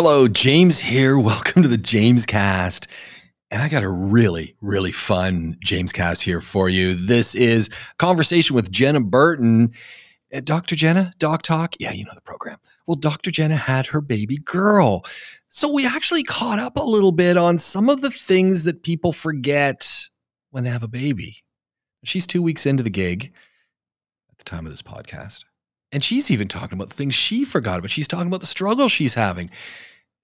Hello, James here. Welcome to the James Cast. And I got a really, really fun James Cast here for you. This is conversation with Jenna Burton. Uh, Dr. Jenna, Doc Talk. Yeah, you know the program. Well, Dr. Jenna had her baby girl. So we actually caught up a little bit on some of the things that people forget when they have a baby. She's two weeks into the gig at the time of this podcast. And she's even talking about the things she forgot about. She's talking about the struggle she's having.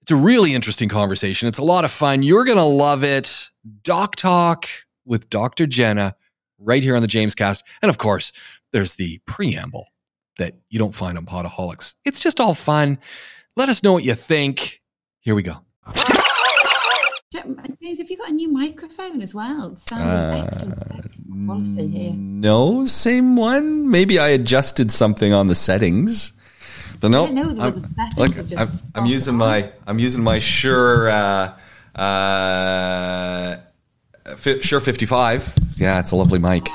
It's a really interesting conversation. It's a lot of fun. You're going to love it. Doc Talk with Dr. Jenna right here on the James Cast. And of course, there's the preamble that you don't find on Podaholics. It's just all fun. Let us know what you think. Here we go. James, have you got a new microphone as well? It sounded uh, excellent. Here. No, same one. Maybe I adjusted something on the settings. But no, Yeah, no, I'm, look, I'm, I'm using my I'm using my Shure uh, uh, Shure 55. Yeah, it's a lovely mic.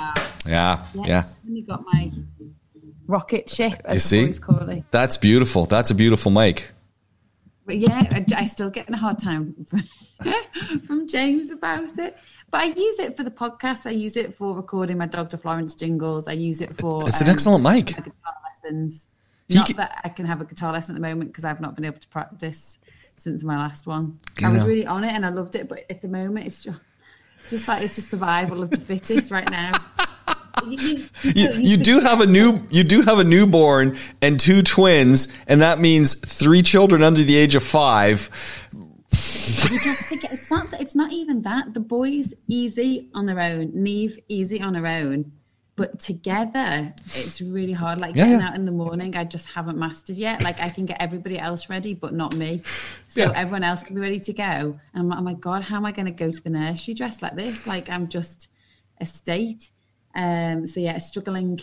Yeah, yeah. And you got my rocket ship, as You see? the boys call it. That's beautiful. That's a beautiful mic. But yeah, I, I still get a hard time from James about it. But I use it for the podcast. I use it for recording my Dr. Florence jingles. I use it for It's an um, excellent mic. guitar lessons. He Not ca- that I can have a guitar lesson at the moment because I've not been able to practice since my last one. You I was know. really on it and I loved it, but at the moment it's just just like it's just survival of the fittest right now. You, you- do have a new you do have a newborn and two twins, and that means three children under the age of five. You just it's not it's not even that. The boys easy on their own. Neve easy on her own. But together it's really hard. Like Yeah, getting yeah. out in the morning i just haven't mastered yet. Like i can get everybody else ready but not me. So Yeah. everyone else can be ready to go. And like oh my god how am i going to go to the nursery dressed like this? Like i'm just a state. Um so yeah struggling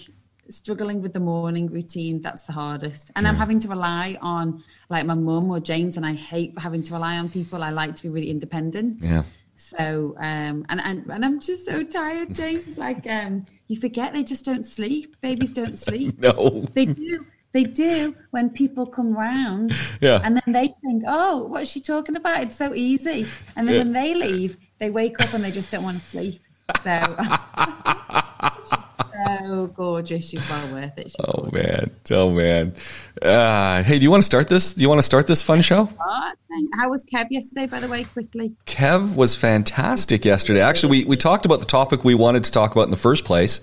struggling with the morning routine that's the hardest. And i'm having to rely on like my mum or james and i hate having to rely on people. I like to be really independent. Yeah. so um and, and and i'm just so tired james. Like um you forget they just don't sleep. Babies don't sleep. No. they do. They do when people come round Yeah. and then they think oh what's she talking about? It's so easy. And then Yeah. when they leave they wake up and they just don't want to sleep. So so gorgeous she's well worth it she's Oh man. Oh man. Uh, hey, do you want to start this? Do you want to start this fun show? How was Kev yesterday, by the way, quickly? Kev was fantastic yesterday. Actually, we, we talked about the topic we wanted to talk about in the first place,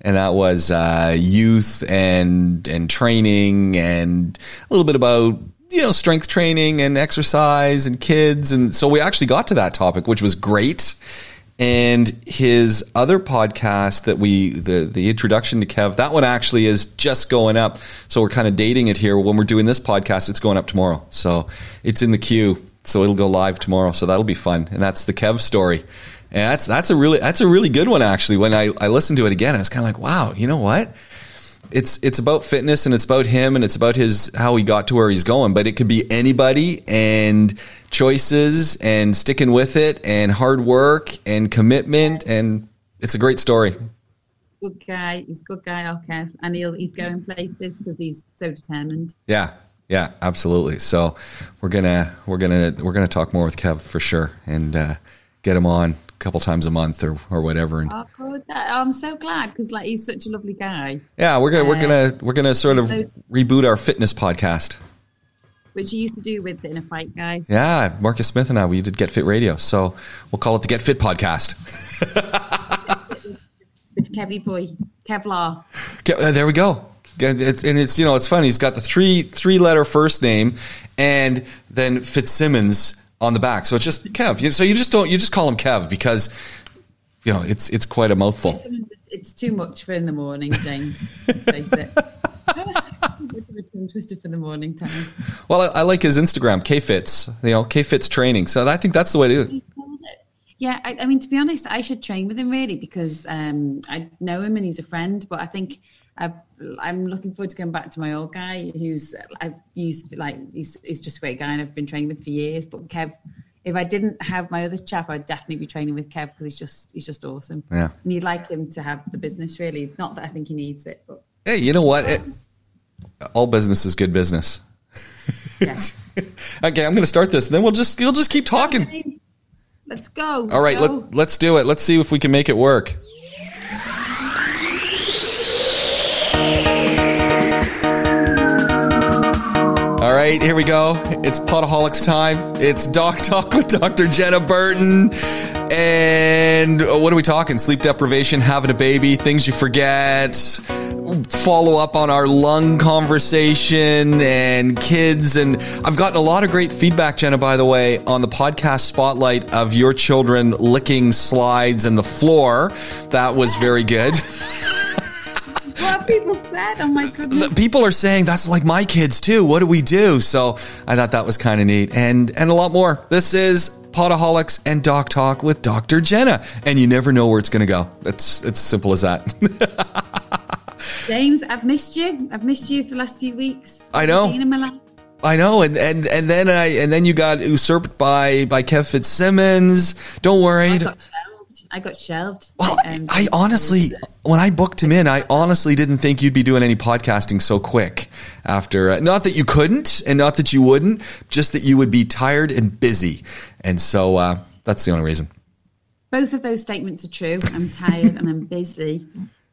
and that was uh, youth and and training and a little bit about you know strength training and exercise and kids. And so we actually got to that topic, which was great. And his other podcast that we the the introduction to Kev that one actually is just going up. So we're kind of dating it here. When we're doing this podcast, it's going up tomorrow. So it's in the queue. So it'll go live tomorrow. So that'll be fun. And that's the Kev story. And that's that's a really that's a really good one actually. When I, I listened to it again, I was kind of like, wow, you know what? It's it's about fitness and it's about him and it's about his how he got to where he's going. But it could be anybody and choices and sticking with it and hard work and commitment and it's a great story. Good guy. He's a good guy, okay And he'll, he's going places because he's so determined. Yeah. Yeah, absolutely. So we're gonna we're gonna we're gonna talk more with Kev for sure and uh, get him on couple times a month or, or whatever. And Oh, I'm so glad because like he's such a lovely guy, yeah, we're gonna we're gonna we're gonna sort of So- reboot our fitness podcast. which he used to do with InnerFight, guys. Yeah, Marcus Smith and I we did Get Fit Radio, so we'll call it the Get Fit podcast. With Kevy boy, Kevlar. Okay, uh, there we go. It's, and it's you know it's funny. He's got the three three letter first name and then Fitzsimmons on the back. So it's just Kev. So you just don't you just call him Kev because you know it's it's quite a mouthful. It's, too much for in the morning, James. Face it. Bit of a tongue twister for the morning time. Well, I, I like his Instagram, KFits. You know, KFits training. So I think that's the way to do it. It. Yeah, I, I mean, to be honest, I should train with him really because um, I know him and he's a friend. But I think I've, I'm looking forward to going back to my old guy, who's I've used like he's, he's just a great guy and I've been training with for years. But Kev, if I didn't have my other chap, I'd definitely be training with Kev because he's just he's just awesome. Yeah. and you'd like him to have the business really. Not that I think he needs it, but Hey, you know what? It, all business is good business. yeah. Okay, I'm going to start this. and Then we'll just you'll just keep talking. Let's go. All right, go. let, let's do it. Let's see if we can make it work. All right, here we go. It's Podaholics time. It's Doc Talk with Dr. Jenna Burton. And what are we talking? Sleep deprivation, having a baby, things you forget, follow up on our lung conversation and kids. And I've gotten a lot of great feedback, Jenna, by the way, on the podcast spotlight of your children licking slides and the floor. That was very good. What people said? Oh my goodness. People are saying that's like my kids too. What do we do? So I thought that was kind of neat and and a lot more. This is Podaholics and Doc Talk with Dr. Jenna. And you never know where it's going to go. It's it's simple as that. James, I've missed you. I've missed you for the last few weeks. I know. Been in my life. I know, and, and and then I and then you got usurped by by Kev Fitzsimmons. Don't worry. I got shelved. I got shelved. Well, Um, I honestly, when I booked him in, I honestly didn't think you'd be doing any podcasting so quick. After, uh, not that you couldn't, and not that you wouldn't, just that you would be tired and busy, and so uh, that's the only reason. both of those statements are true. I'm tired and I'm busy,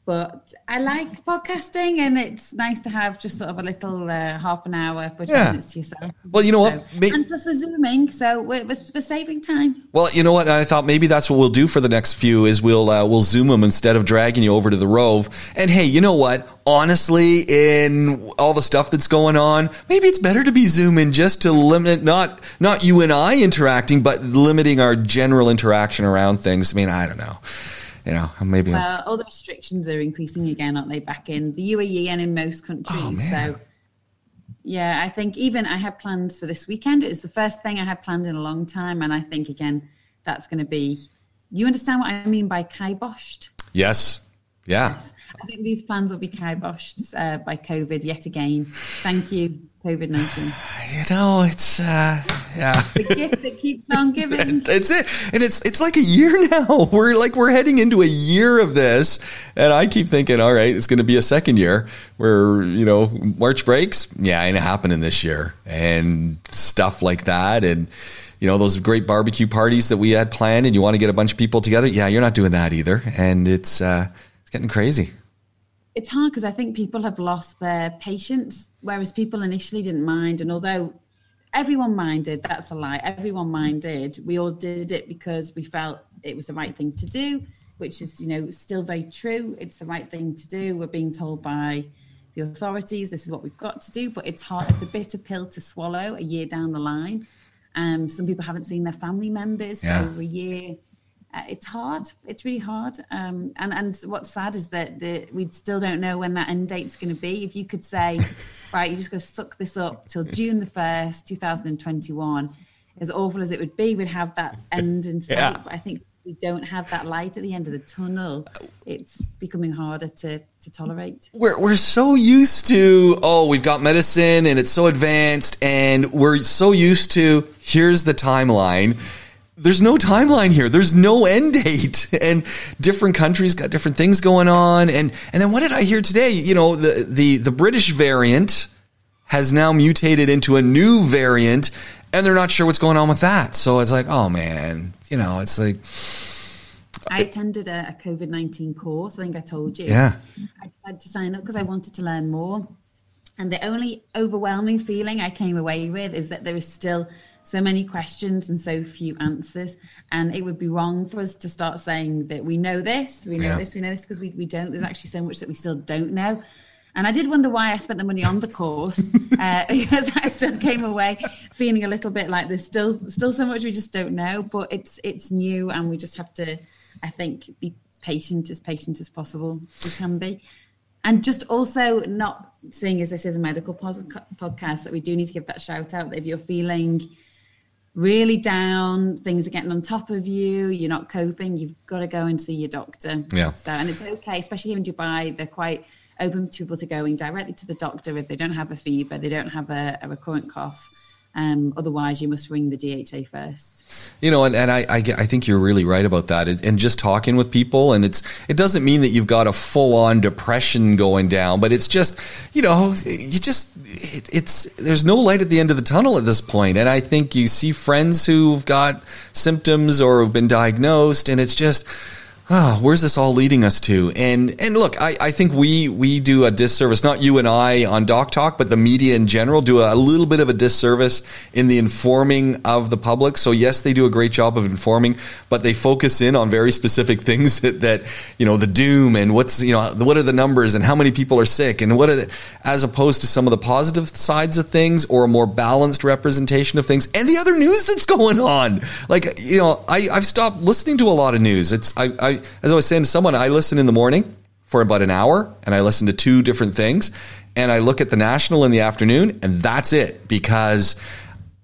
but I like podcasting, and it's nice to have just sort of a little uh, half an hour for Yeah. minutes to yourself. Well, you know what? So- May- and plus we're zooming, so we're, we're, we're saving time. Well, you know what? I thought maybe that's what we'll do for the next few is we'll uh, we'll zoom them instead of dragging you over to the Rove. And hey, you know what? Honestly, in all the stuff that's going on, maybe it's better to be zooming just to limit not not you and I interacting, but limiting our general interaction around things. I mean, I don't know. You know, maybe. Uh, all the restrictions are increasing again, aren't they? Back in the UAE and in most countries. Oh, so, yeah, I think even I had plans for this weekend. It was the first thing I had planned in a long time, and I think again that's going to be. You understand what I mean by kiboshed? yes. Yeah. I think these plans will be kiboshed uh, by COVID yet again. Thank you, COVID nineteen. You know, it's uh, yeah. The gift that keeps on giving. That's it. And it's it's like a year now. We're like we're heading into a year of this. And I keep thinking, all right, it's gonna be a second year where, you know, March breaks. Yeah, ain't happening this year. And stuff like that. And you know, those great barbecue parties that we had planned and you want to get a bunch of people together. Yeah, you're not doing that either. And it's uh it's getting crazy. It's hard because I think people have lost their patience, whereas people initially didn't mind. And although everyone minded, that's a lie. Everyone minded. We all did it because we felt it was the right thing to do, which is, you know, still very true. It's the right thing to do. We're being told by the authorities this is what we've got to do, but it's hard. It's a bitter pill to swallow a year down the line. Um, some people haven't seen their family members Yeah. for over a year uh, it's hard. It's really hard. Um, and and what's sad is that the, we still don't know when that end date's going to be. If you could say, right, you're just going to suck this up till June the first, 2021, as awful as it would be, we'd have that end in sight. Yeah. But I think we don't have that light at the end of the tunnel. It's becoming harder to to tolerate. we're we're so used to oh we've got medicine and it's so advanced and we're so used to here's the timeline there's no timeline here there's no end date and different countries got different things going on and and then what did i hear today you know the the the british variant has now mutated into a new variant and they're not sure what's going on with that so it's like oh man you know it's like I attended a, a COVID 19 course. I think I told you. yeah I had to sign up because I wanted to learn more. And the only overwhelming feeling I came away with is that there is still so many questions and so few answers. And it would be wrong for us to start saying that we know this, we know Yeah. this, we know this, because we, we don't. There's actually so much that we still don't know. And I did wonder why I spent the money on the course uh, because I still came away feeling a little bit like there's still still so much we just don't know. But it's it's new, and we just have to, I think, be patient as patient as possible we can be and just also not seeing as this is a medical podcast that we do need to give that shout out that if you're feeling really down things are getting on top of you you're not coping you've got to go and see your doctor Yeah. so and it's okay especially here in dubai they're quite open to people to going directly to the doctor if they don't have a fever they don't have a, a recurrent cough um, otherwise you must ring the dha first you know, and, and I, I, I think you're really right about that. And just talking with people, and it's it doesn't mean that you've got a full on depression going down, but it's just you know you just it, it's there's no light at the end of the tunnel at this point. And I think you see friends who've got symptoms or have been diagnosed, and it's just oh, where's this all leading us to? And and look, I, I think we we do a disservice, not you and I on Doc Talk, but the media in general do a little bit of a disservice in the informing of the public. So yes, they do a great job of informing, but they focus in on very specific things that, that you know the doom and what's you know what are the numbers and how many people are sick and what are the, as opposed to some of the positive sides of things or a more balanced representation of things and the other news that's going on. Like you know, I I've stopped listening to a lot of news. It's I, I as I was saying to someone, I listen in the morning for about an hour and I listen to two different things and I look at the national in the afternoon and that's it because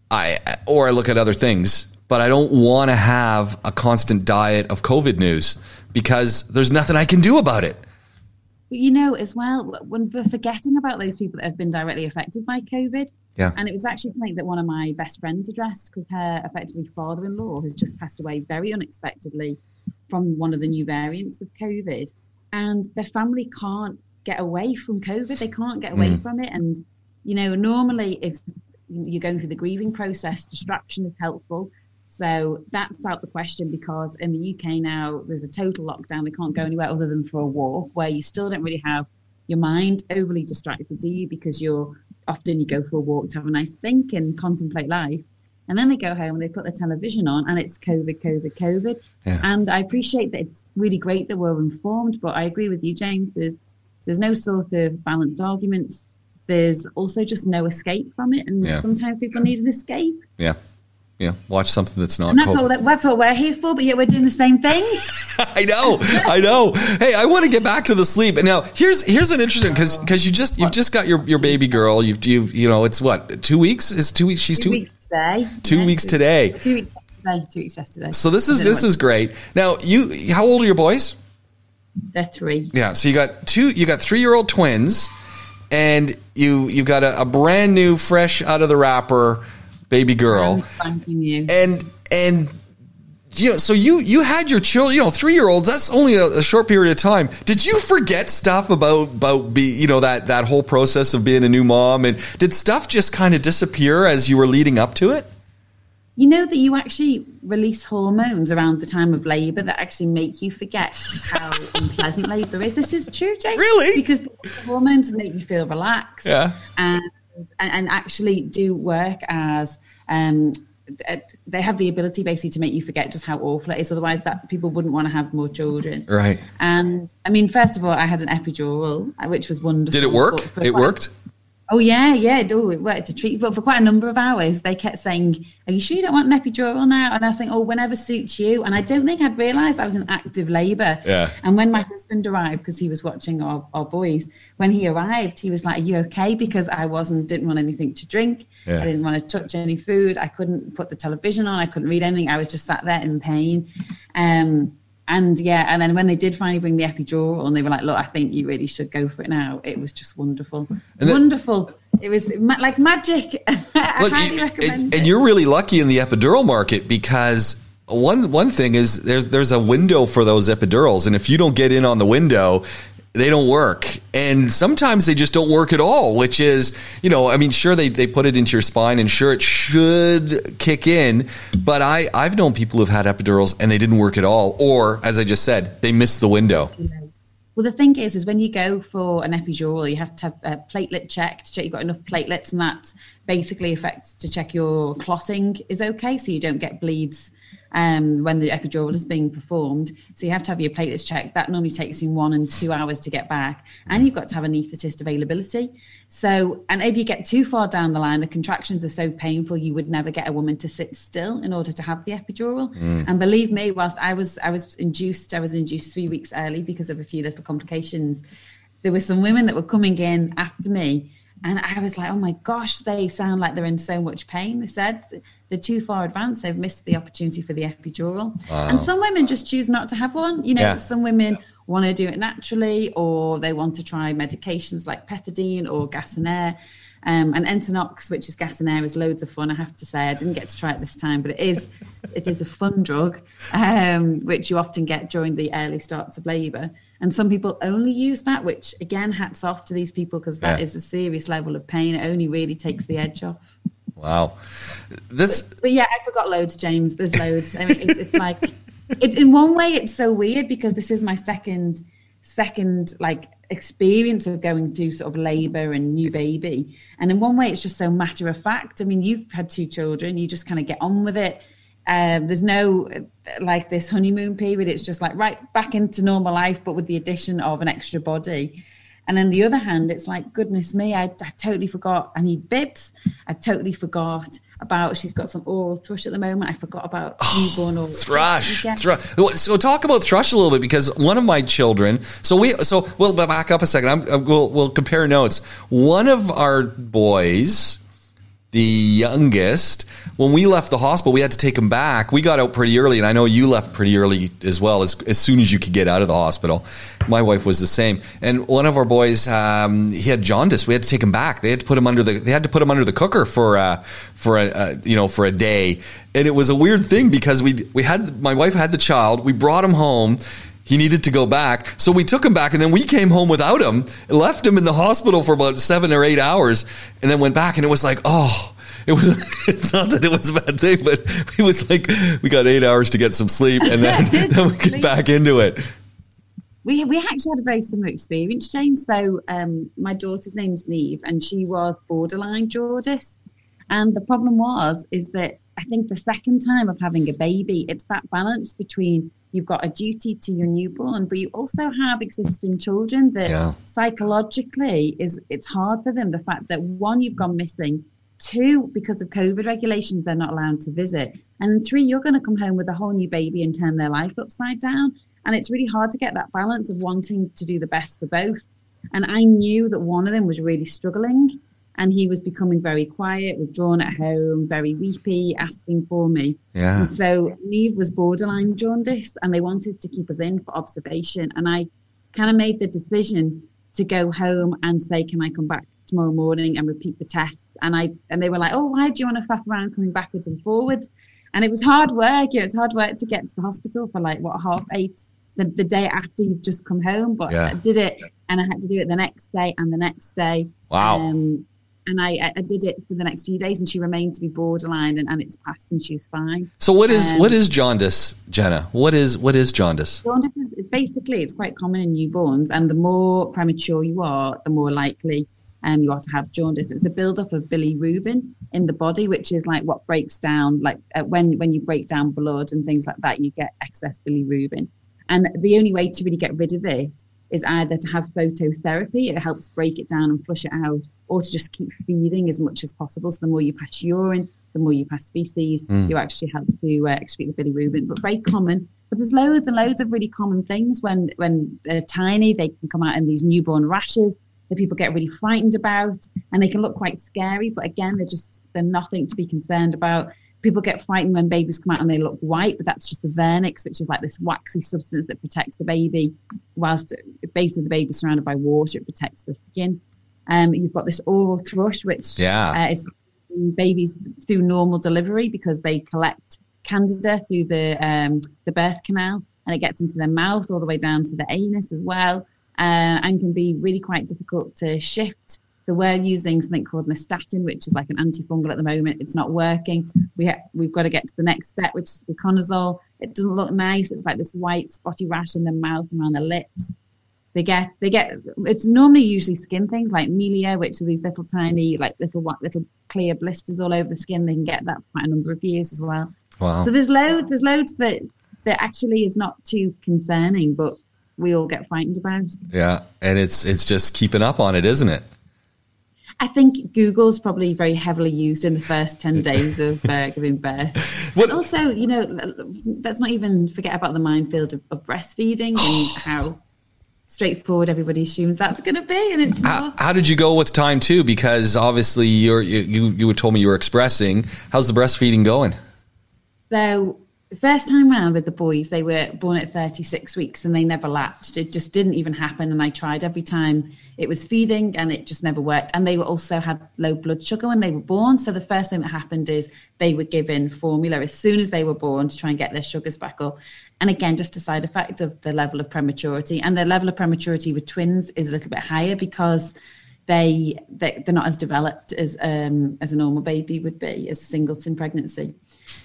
I, or I look at other things, but I don't want to have a constant diet of COVID news because there's nothing I can do about it. You know, as well, when we're forgetting about those people that have been directly affected by COVID. Yeah. And it was actually something that one of my best friends addressed because her effectively father in law has just passed away very unexpectedly from one of the new variants of COVID, and their family can't get away from COVID. They can't get away mm. from it. And, you know, normally if you're going through the grieving process, distraction is helpful. So that's out the question because in the UK now, there's a total lockdown. They can't go anywhere other than for a walk, where you still don't really have your mind overly distracted, do you? Because you're often you go for a walk to have a nice think and contemplate life. And then they go home and they put the television on and it's COVID, COVID, COVID. Yeah. And I appreciate that it's really great that we're informed, but I agree with you, James. There's there's no sort of balanced arguments. There's also just no escape from it. And yeah. sometimes people need an escape. Yeah. Yeah, watch something that's not. And that's, what, that's what we're here for, but yet we're doing the same thing. I know, I know. Hey, I want to get back to the sleep. And now here's here's an interesting because because you just you've just got your, your baby girl. You've you you know it's what two weeks is two weeks. She's two, two weeks today. Two yeah, weeks two, today. Two weeks today. Two weeks yesterday. So this is this is great. Now you, how old are your boys? They're three. Yeah. So you got two. You got three year old twins, and you you've got a, a brand new, fresh out of the wrapper baby girl. And and you know, so you you had your children, you know, three year olds. That's only a, a, short period of time. Did you forget stuff about about be you know that that whole process of being a new mom? And did stuff just kind of disappear as you were leading up to it? You know that you actually release hormones around the time of labour that actually make you forget how unpleasant labour is. This is true, Jake. Really? Because hormones make you feel relaxed. Yeah. And and, and actually do work as um, Uh, they have the ability basically to make you forget just how awful it is. Otherwise, that people wouldn't want to have more children. Right. And I mean, first of all, I had an epidural, which was wonderful. Did it work? It worked. Oh yeah, yeah, oh, it worked to treat, but for quite a number of hours, they kept saying, "Are you sure you don't want an epidural now?" And I was saying, "Oh, whenever suits you." And I don't think I'd realised I was in active labour. Yeah. And when my husband arrived, because he was watching our, our boys, when he arrived, he was like, "Are you okay?" Because I wasn't, didn't want anything to drink. Yeah. I didn't want to touch any food. I couldn't put the television on. I couldn't read anything. I was just sat there in pain. Um, and yeah, and then when they did finally bring the epidural and they were like, look, I think you really should go for it now, it was just wonderful. Then, wonderful. It was ma- like magic. Look, and, and, you're really lucky in the epidural market because one one thing is there's there's a window for those epidurals, and if you don't get in on the window, they don't work. And sometimes they just don't work at all, which is, you know, I mean, sure, they, they put it into your spine and sure, it should kick in. But I, I've known people who've had epidurals and they didn't work at all. Or, as I just said, they missed the window. Well, the thing is, is when you go for an epidural, you have to have a platelet check to check you've got enough platelets, and that basically affects to check your clotting is okay, so you don't get bleeds um, when the epidural is being performed. So you have to have your platelets checked. That normally takes you one and two hours to get back. And you've got to have an anaesthetist availability. So, and if you get too far down the line, the contractions are so painful, you would never get a woman to sit still in order to have the epidural. Mm. And believe me, whilst I was, I was induced, I was induced three weeks early because of a few little complications. There were some women that were coming in after me and I was like, oh my gosh, they sound like they're in so much pain. They said they're too far advanced. They've missed the opportunity for the epidural. Wow. And some women just choose not to have one. You know, yeah. some women want to do it naturally or they want to try medications like pethidine or gas and air. Um, and Entonox, which is gas and air, is loads of fun. I have to say, I didn't get to try it this time, but it is it is a fun drug, um, which you often get during the early starts of labour. And some people only use that, which again, hats off to these people because that yeah. is a serious level of pain. It only really takes the edge off. Wow, this. But, but yeah, I forgot loads, James. There's loads. I mean, it, it's like, it, in one way, it's so weird because this is my second, second like experience of going through sort of labor and new baby. And in one way, it's just so matter of fact. I mean, you've had two children, you just kind of get on with it. Um, there's no like this honeymoon period. It's just like right back into normal life, but with the addition of an extra body. And on the other hand, it's like, goodness me, I, I totally forgot I need bibs. I totally forgot about she's got some oral thrush at the moment. I forgot about oh, newborn oral thrush. Thrush. So talk about thrush a little bit because one of my children. So we. So we'll back up a 2nd uh, we'll we'll compare notes. One of our boys the youngest, when we left the hospital, we had to take him back. We got out pretty early, and I know you left pretty early as well, as, as soon as you could get out of the hospital. My wife was the same. And one of our boys, um, he had jaundice. We had to take him back. They had to put him under the they had to put him under the cooker for uh, for a uh, you know for a day. And it was a weird thing because we we had my wife had the child. We brought him home he needed to go back. So we took him back and then we came home without him, left him in the hospital for about seven or eight hours and then went back and it was like, oh, it was, it's not that it was a bad thing, but it was like, we got eight hours to get some sleep and then, then we get back into it. We, we actually had a very similar experience, James. So um, my daughter's name's Neve and she was borderline jaundice. And the problem was, is that I think the second time of having a baby, it's that balance between you've got a duty to your newborn, but you also have existing children that yeah. psychologically is it's hard for them. The fact that one, you've gone missing, two, because of COVID regulations, they're not allowed to visit, and three, you're going to come home with a whole new baby and turn their life upside down. And it's really hard to get that balance of wanting to do the best for both. And I knew that one of them was really struggling and he was becoming very quiet, withdrawn at home, very weepy, asking for me. Yeah. And so Neve was borderline jaundice, and they wanted to keep us in for observation. And I kind of made the decision to go home and say, "Can I come back tomorrow morning and repeat the test?" And I and they were like, "Oh, why do you want to faff around coming backwards and forwards?" And it was hard work. You know, it's hard work to get to the hospital for like what half eight the, the day after you've just come home. But yeah. I did it, and I had to do it the next day and the next day. Wow. Um, and I, I did it for the next few days, and she remained to be borderline, and, and it's passed, and she's fine. So, what is um, what is jaundice, Jenna? What is what is jaundice? Jaundice is basically it's quite common in newborns, and the more premature you are, the more likely um, you are to have jaundice. It's a buildup of bilirubin in the body, which is like what breaks down, like uh, when when you break down blood and things like that, you get excess bilirubin, and the only way to really get rid of it is either to have phototherapy, it helps break it down and flush it out, or to just keep feeding as much as possible. So the more you pass urine, the more you pass feces, mm. you actually help to uh, excrete the bilirubin. But very common. But there's loads and loads of really common things when when they're tiny. They can come out in these newborn rashes that people get really frightened about, and they can look quite scary. But again, they're just they're nothing to be concerned about people get frightened when babies come out and they look white, but that's just the vernix, which is like this waxy substance that protects the baby. Whilst basically the baby's surrounded by water, it protects the skin. Um, you've got this oral thrush, which yeah. uh, is babies through normal delivery because they collect candida through the um, the birth canal and it gets into their mouth all the way down to the anus as well, uh, and can be really quite difficult to shift so we're using something called nystatin, which is like an antifungal at the moment. It's not working. We ha- we've got to get to the next step, which is fluconazole. It doesn't look nice. It's like this white spotty rash in the mouth and around the lips. They get they get. It's normally usually skin things like milia, which are these little tiny like little little clear blisters all over the skin. They can get that for quite a number of years as well. Wow. So there's loads. There's loads that that actually is not too concerning, but we all get frightened about. Yeah, and it's it's just keeping up on it, isn't it? I think Google's probably very heavily used in the first 10 days of uh, giving birth. What? And also, you know, let's not even forget about the minefield of, of breastfeeding and how straightforward everybody assumes that's going to be and it's how, how, did you go with time too because obviously you're you you, told me you were expressing how's the breastfeeding going so the first time round with the boys, they were born at 36 weeks and they never latched. It just didn't even happen. And I tried every time it was feeding and it just never worked. And they were also had low blood sugar when they were born. So the first thing that happened is they were given formula as soon as they were born to try and get their sugars back up. And again, just a side effect of the level of prematurity. And the level of prematurity with twins is a little bit higher because they, they are not as developed as um, as a normal baby would be as a singleton pregnancy.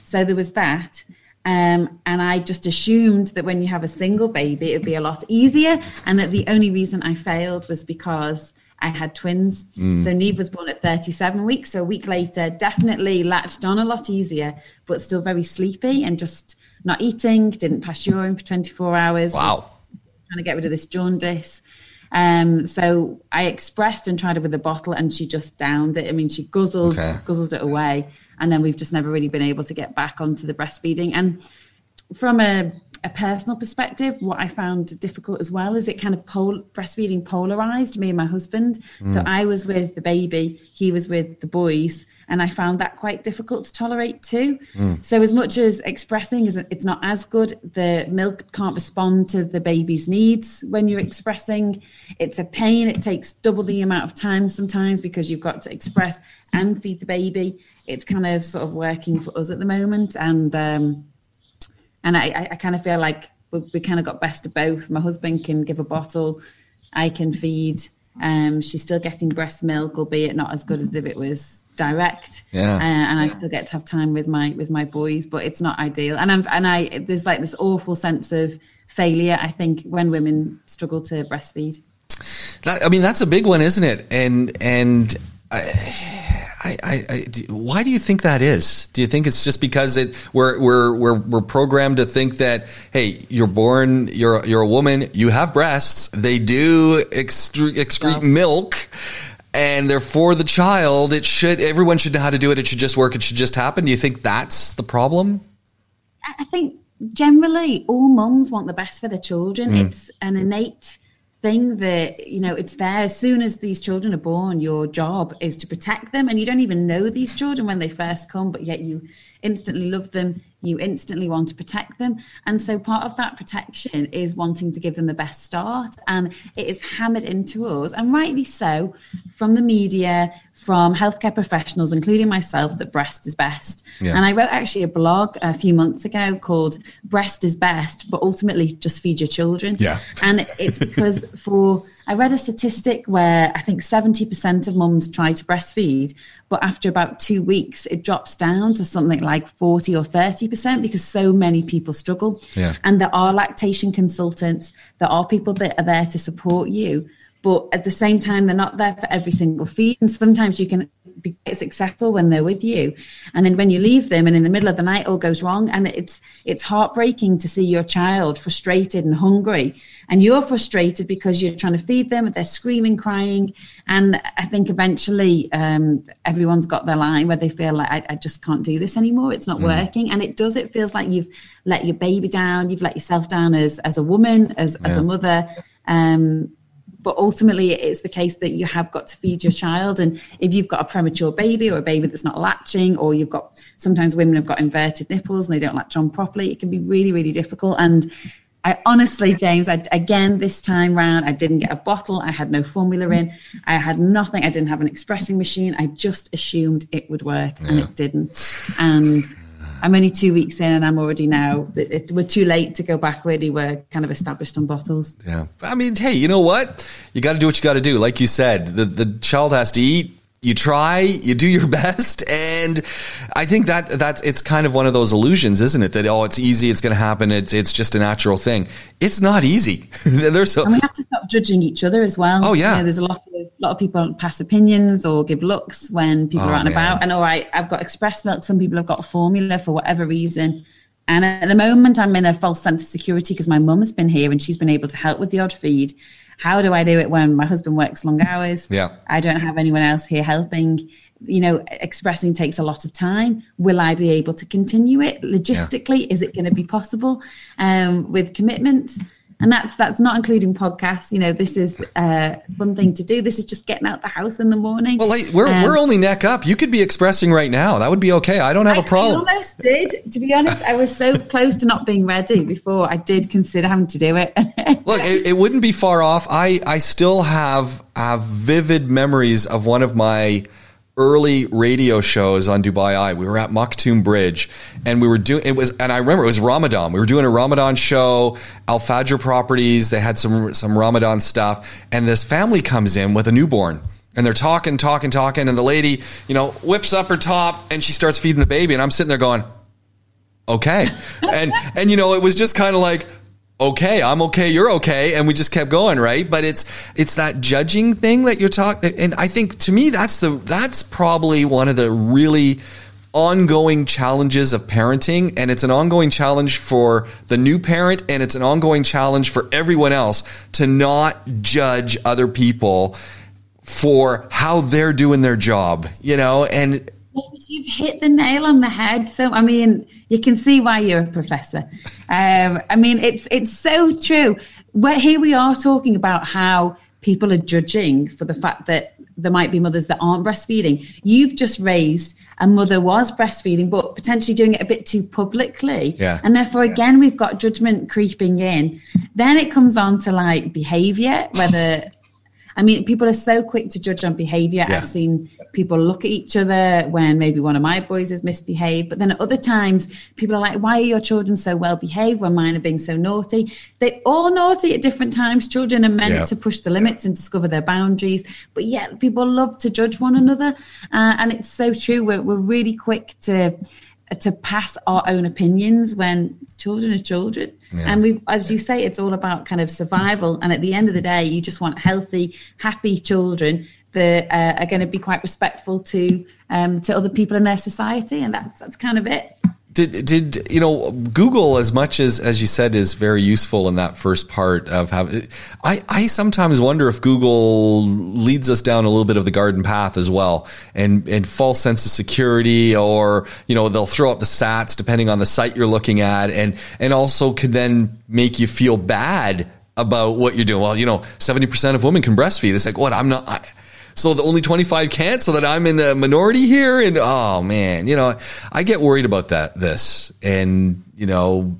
So there was that. Um, and I just assumed that when you have a single baby, it would be a lot easier. And that the only reason I failed was because I had twins. Mm. So Neve was born at 37 weeks. So a week later, definitely latched on a lot easier, but still very sleepy and just not eating, didn't pass urine for 24 hours. Wow. Trying to get rid of this jaundice. Um, so I expressed and tried it with a bottle and she just downed it. I mean, she guzzled, okay. guzzled it away and then we've just never really been able to get back onto the breastfeeding. And from a, a personal perspective, what I found difficult as well is it kind of pol- breastfeeding polarized me and my husband. Mm. So I was with the baby, he was with the boys, and I found that quite difficult to tolerate too. Mm. So as much as expressing is it's not as good, the milk can't respond to the baby's needs when you're expressing. It's a pain. It takes double the amount of time sometimes because you've got to express and feed the baby it's kind of sort of working for us at the moment, and um, and I, I kind of feel like we, we kind of got best of both. My husband can give a bottle, I can feed. Um, she's still getting breast milk, albeit not as good as if it was direct. Yeah. Uh, and I still get to have time with my with my boys, but it's not ideal. And I'm and I there's like this awful sense of failure. I think when women struggle to breastfeed. That, I mean, that's a big one, isn't it? And and. I, I, I, I, why do you think that is? Do you think it's just because it we're we're we're we're programmed to think that hey, you're born, you're you're a woman, you have breasts, they do excrete, excrete yeah. milk, and they're for the child. It should everyone should know how to do it. It should just work. It should just happen. Do you think that's the problem? I think generally all mums want the best for their children. Mm. It's an innate thing that you know it's there. As soon as these children are born your job is to protect them. And you don't even know these children when they first come but yet you instantly love them you instantly want to protect them. And so part of that protection is wanting to give them the best start. And it is hammered into us, and rightly so, from the media, from healthcare professionals, including myself, that breast is best. Yeah. And I wrote actually a blog a few months ago called Breast is Best, but ultimately just feed your children. Yeah. And it's because for I read a statistic where I think 70% of mums try to breastfeed, but after about two weeks, it drops down to something like 40 or 30% because so many people struggle. Yeah. And there are lactation consultants, there are people that are there to support you. But at the same time, they're not there for every single feed. And sometimes you can be successful when they're with you. And then when you leave them and in the middle of the night all goes wrong. And it's it's heartbreaking to see your child frustrated and hungry and you're frustrated because you're trying to feed them and they're screaming crying and i think eventually um, everyone's got their line where they feel like I, I, just can't do this anymore it's not mm. working and it does it feels like you've let your baby down you've let yourself down as as a woman as, yeah. as a mother um, but ultimately it's the case that you have got to feed your child and if you've got a premature baby or a baby that's not latching or you've got sometimes women have got inverted nipples and they don't latch on properly it can be really really difficult and I honestly, James, I, again, this time round, I didn't get a bottle. I had no formula in. I had nothing. I didn't have an expressing machine. I just assumed it would work yeah. and it didn't. And I'm only two weeks in and I'm already now, it, it, we're too late to go back really. We're kind of established on bottles. Yeah. I mean, hey, you know what? You got to do what you got to do. Like you said, the, the child has to eat you try, you do your best, and I think that that's it's kind of one of those illusions, isn't it? That oh, it's easy, it's going to happen, it's it's just a natural thing. It's not easy. there's so and we have to stop judging each other as well. Oh yeah, you know, there's a lot of a lot of people pass opinions or give looks when people oh, are out and about. And all right, I've got express milk. Some people have got a formula for whatever reason. And at the moment, I'm in a false sense of security because my mum has been here and she's been able to help with the odd feed. How do I do it when my husband works long hours? Yeah. I don't have anyone else here helping. You know, expressing takes a lot of time. Will I be able to continue it logistically? Yeah. Is it going to be possible um, with commitments? And that's that's not including podcasts. You know, this is a fun thing to do. This is just getting out the house in the morning. Well, like, we're um, we're only neck up. You could be expressing right now. That would be okay. I don't have I, a problem. I almost did. To be honest, I was so close to not being ready before I did consider having to do it. Look, it, it wouldn't be far off. I I still have have vivid memories of one of my early radio shows on Dubai Eye. We were at Maktoum Bridge and we were doing it was and I remember it was Ramadan. We were doing a Ramadan show, Al Fajr properties, they had some some Ramadan stuff and this family comes in with a newborn and they're talking talking talking and the lady, you know, whips up her top and she starts feeding the baby and I'm sitting there going okay. and and you know, it was just kind of like okay, I'm okay, you're okay, and we just kept going, right? But it's it's that judging thing that you're talking, and I think to me that's the that's probably one of the really ongoing challenges of parenting and it's an ongoing challenge for the new parent and it's an ongoing challenge for everyone else to not judge other people for how they're doing their job you know and you've hit the nail on the head so i mean you can see why you're a professor. Um, I mean, it's it's so true. Where here we are talking about how people are judging for the fact that there might be mothers that aren't breastfeeding. You've just raised a mother was breastfeeding, but potentially doing it a bit too publicly. Yeah. And therefore, again, we've got judgment creeping in. Then it comes on to like behavior, whether I mean, people are so quick to judge on behavior. Yeah. I've seen people look at each other when maybe one of my boys has misbehaved, but then at other times, people are like, why are your children so well behaved when mine are being so naughty? They're all naughty at different times. Children are meant yeah. to push the limits and discover their boundaries, but yet people love to judge one another. Uh, and it's so true. We're, we're really quick to to pass our own opinions when children are children. Yeah. And we, as you say, it's all about kind of survival. And at the end of the day, you just want healthy, happy children that uh, are going to be quite respectful to um, to other people in their society, and that's that's kind of it did did you know Google as much as as you said is very useful in that first part of having I I sometimes wonder if Google leads us down a little bit of the garden path as well and and false sense of security or you know they'll throw up the sats depending on the site you're looking at and and also could then make you feel bad about what you're doing. Well you know 70% of women can breastfeed. It's like what? I'm not I, so the only 25 can't so that I'm in the minority here. And oh man, you know, I get worried about that, this. And, you know,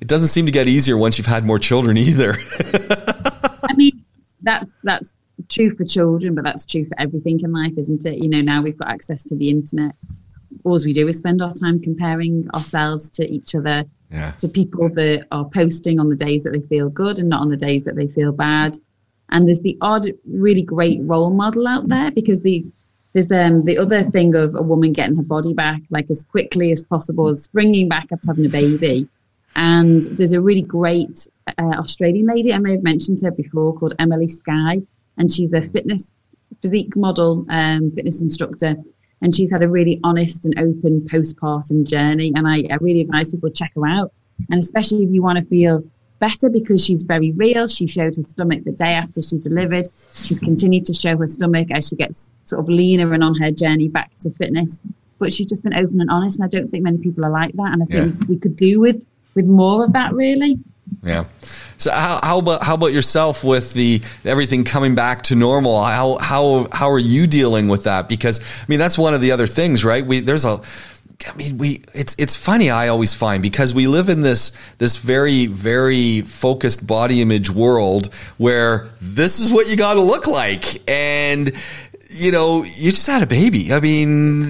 it doesn't seem to get easier once you've had more children either. I mean, that's, that's true for children, but that's true for everything in life, isn't it? You know, now we've got access to the internet. All we do is spend our time comparing ourselves to each other, yeah. to people that are posting on the days that they feel good and not on the days that they feel bad and there's the odd really great role model out there because the there's um the other thing of a woman getting her body back like as quickly as possible as springing back after having a baby. And there's a really great uh, australian lady i may have mentioned her before called emily Skye. and she's a fitness physique model um, fitness instructor. And she's had a really honest and open postpartum journey. And I, I really advise people to check her out. And especially if you want to feel better because she's very real. She showed her stomach the day after she delivered. She's continued to show her stomach as she gets sort of leaner and on her journey back to fitness. But she's just been open and honest, and I don't think many people are like that. And I think yeah. we could do with with more of that, really. Yeah. So how, how about how about yourself with the everything coming back to normal? How how how are you dealing with that? Because I mean that's one of the other things, right? We there's a I mean, we it's it's funny. I always find because we live in this this very very focused body image world where this is what you got to look like, and you know, you just had a baby. I mean,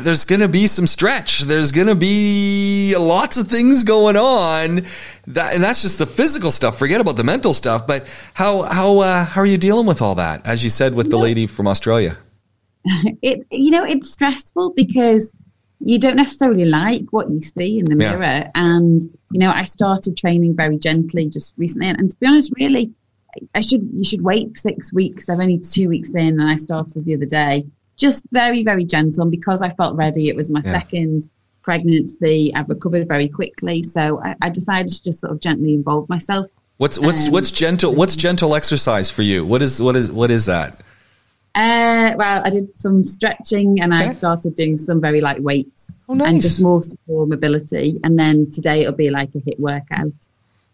there's going to be some stretch. There's going to be lots of things going on. That, and that's just the physical stuff. Forget about the mental stuff. But how how uh, how are you dealing with all that? As you said with the lady from Australia. It you know it's stressful because you don't necessarily like what you see in the mirror. And, you know, I started training very gently just recently. And, and, to be honest, really, I should, you should wait six weeks. I've only two weeks in and I started the other day. Just very, very gentle. And because I felt ready, it was my yeah. second pregnancy. I've recovered very quickly. So I, I, decided to just sort of gently involve myself. What's, what's, um, what's gentle, what's gentle exercise for you? What is, what is, what is that? Uh, well, I did some stretching and okay. I started doing some very light weights oh, nice. and just more for mobility. And then today it'll be like a hit workout.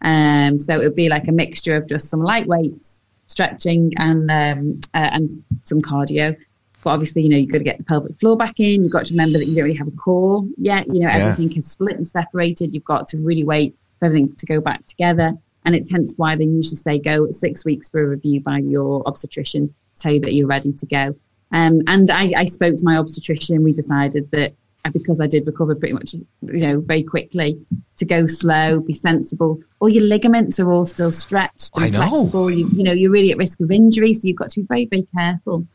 Um, so it'll be like a mixture of just some light weights, stretching, and um, uh, and some cardio. But obviously, you know, you've got to get the pelvic floor back in. You've got to remember that you don't really have a core yet. You know, Yeah. everything is split and separated. You've got to really wait for everything to go back together. And it's hence why they usually say go six weeks for a review by your obstetrician tell you that you're ready to go. Um, and I, I spoke to my obstetrician and we decided that because I did recover pretty much, you know, very quickly, to go slow, be sensible. All your ligaments are all still stretched and I know. flexible. You, you know, you're really at risk of injury, so you've got to be very, very careful.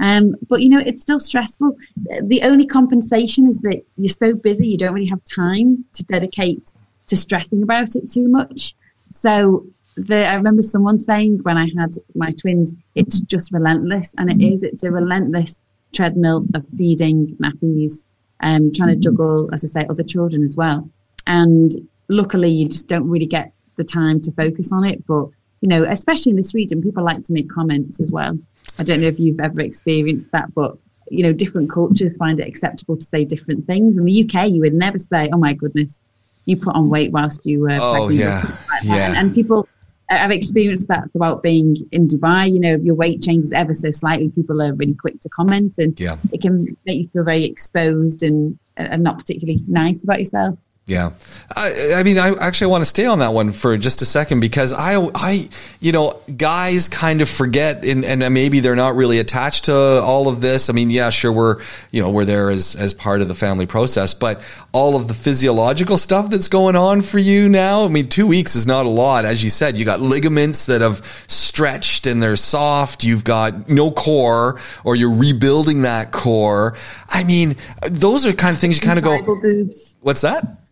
Um, but you know, it's still stressful. The only compensation is that you're so busy, you don't really have time to dedicate to stressing about it too much. So the, I remember someone saying when I had my twins, it's just relentless, and it is. It's a relentless treadmill of feeding, nappies, um, trying to juggle, as I say, other children as well. And luckily, you just don't really get the time to focus on it. But you know, especially in this region, people like to make comments as well. I don't know if you've ever experienced that, but you know, different cultures find it acceptable to say different things. In the UK, you would never say, "Oh my goodness, you put on weight whilst you were Oh, pregnant," or yeah. like. Yeah. And, and people, I've experienced that throughout being in Dubai. You know, if your weight changes ever so slightly, people are really quick to comment, and Yeah. it can make you feel very exposed and and not particularly nice about yourself. Yeah. I, I mean, I actually want to stay on that one for just a second because I, I, you know, guys kind of forget and, and maybe they're not really attached to all of this. I mean, yeah, sure. We're, you know, we're there as, as part of the family process, but all of the physiological stuff that's going on for you now. I mean, two weeks is not a lot. As you said, you got ligaments that have stretched and they're soft. You've got no core or you're rebuilding that core. I mean, those are kind of things you kind of go, what's that?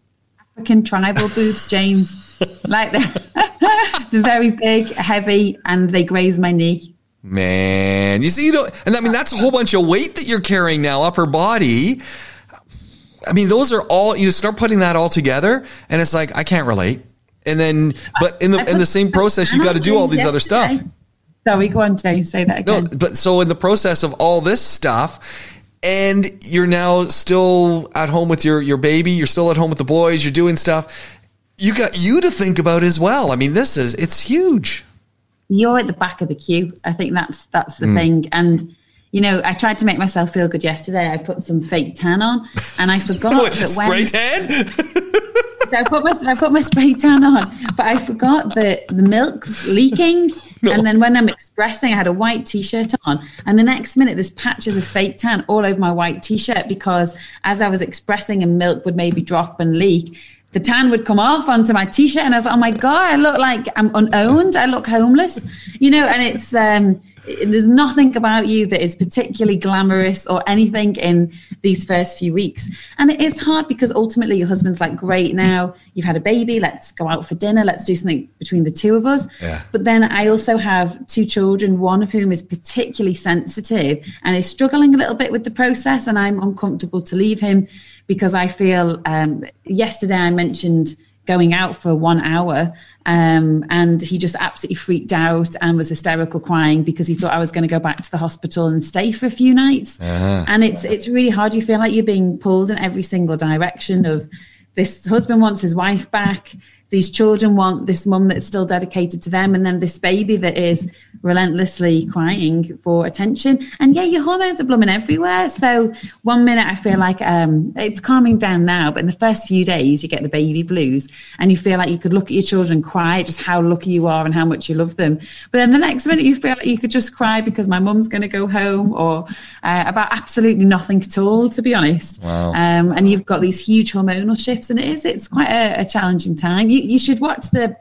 African tribal boots, James. like they're, they're very big, heavy, and they graze my knee. Man, you see, you don't, and I mean, that's a whole bunch of weight that you're carrying now, upper body. I mean, those are all, you start putting that all together and it's like, I can't relate. And then, but in the, in the same process, you got to do all these other stuff. Sorry, go on, James. Say that again. No, but so in the process of all this stuff, and you're now still at home with your, your baby, you're still at home with the boys, you're doing stuff. You got you to think about as well. I mean, this is, it's huge. You're at the back of the queue. I think that's that's the hmm. thing. And you know, I tried to make myself feel good yesterday. I put some fake tan on, and I forgot What, that spray when tan? so I put my I put my spray tan on, but I forgot that the milk's leaking. And then when I'm expressing, I had a white t-shirt on, and the next minute there's patches of fake tan all over my white t-shirt because as I was expressing, and milk would maybe drop and leak. The tan would come off onto my t-shirt, and I was like, "Oh my god, I look like I'm unowned. I look homeless," you know. And it's um, there's nothing about you that is particularly glamorous or anything in these first few weeks. And it is hard because ultimately your husband's like, great, now you've had a baby, let's go out for dinner, let's do something between the two of us. Yeah. But then I also have two children, one of whom is particularly sensitive and is struggling a little bit with the process. And I'm uncomfortable to leave him because I feel um, yesterday I mentioned going out for one hour um, and he just absolutely freaked out and was hysterical crying because he thought I was going to go back to the hospital and stay for a few nights. And it's it's really hard. You feel like you're being pulled in every single direction of this husband wants his wife back. These children want this mum that's still dedicated to them, and then this baby that is relentlessly crying for attention. And yeah, your hormones are blooming everywhere. So one minute I feel like um, it's calming down now, but in the first few days you get the baby blues, and you feel like you could look at your children and cry just how lucky you are and how much you love them. But then the next minute you feel like you could just cry because my mum's going to go home, or uh, about absolutely nothing at all, to be honest. Wow. Um, and you've got these huge hormonal shifts, and it is it's quite a, a challenging time. You, you should watch the.